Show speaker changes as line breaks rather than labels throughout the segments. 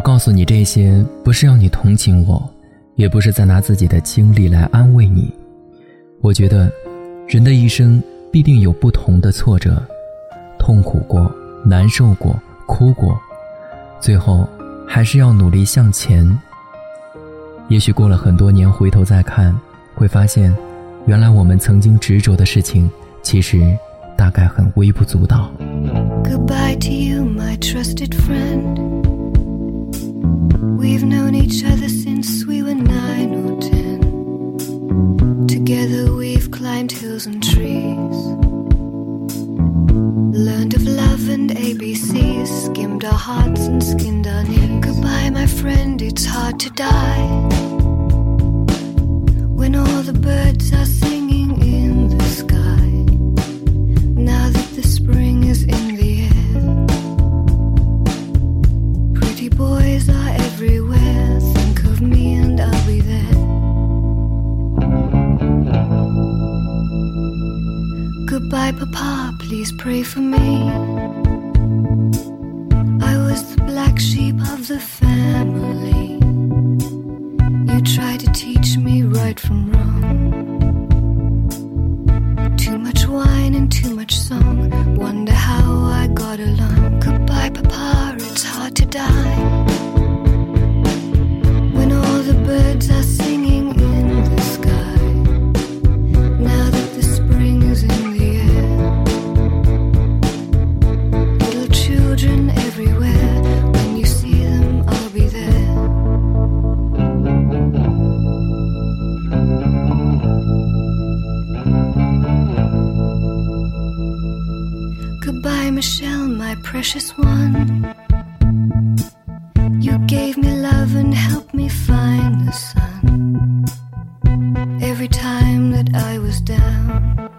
我告诉你这些，不是要你同情我，也不是在拿自己的经历来安慰你。我觉得，人的一生必定有不同的挫折，痛苦过，难受过，哭过，最后还是要努力向前。也许过了很多年，回头再看，会发现，原来我们曾经执着的事情，其实大概很微不足道。
Goodbye to you, my trusted friend. We've known each other since we were nine or ten. Together we've climbed hills and trees. Learned of love and ABCs, skimmed our hearts and skinned our knees. Goodbye, my friend, it's hard to die. When all the birds are Goodbye, Papa, please pray for me. I was the black sheep of the family. You tried to teach me right from wrong. Michelle, my precious one. You gave me love and helped me find the sun. Every time that I was down,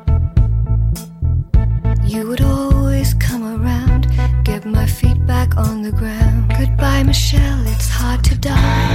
you would always come around, get my feet back on the ground. Goodbye, Michelle, it's hard to die.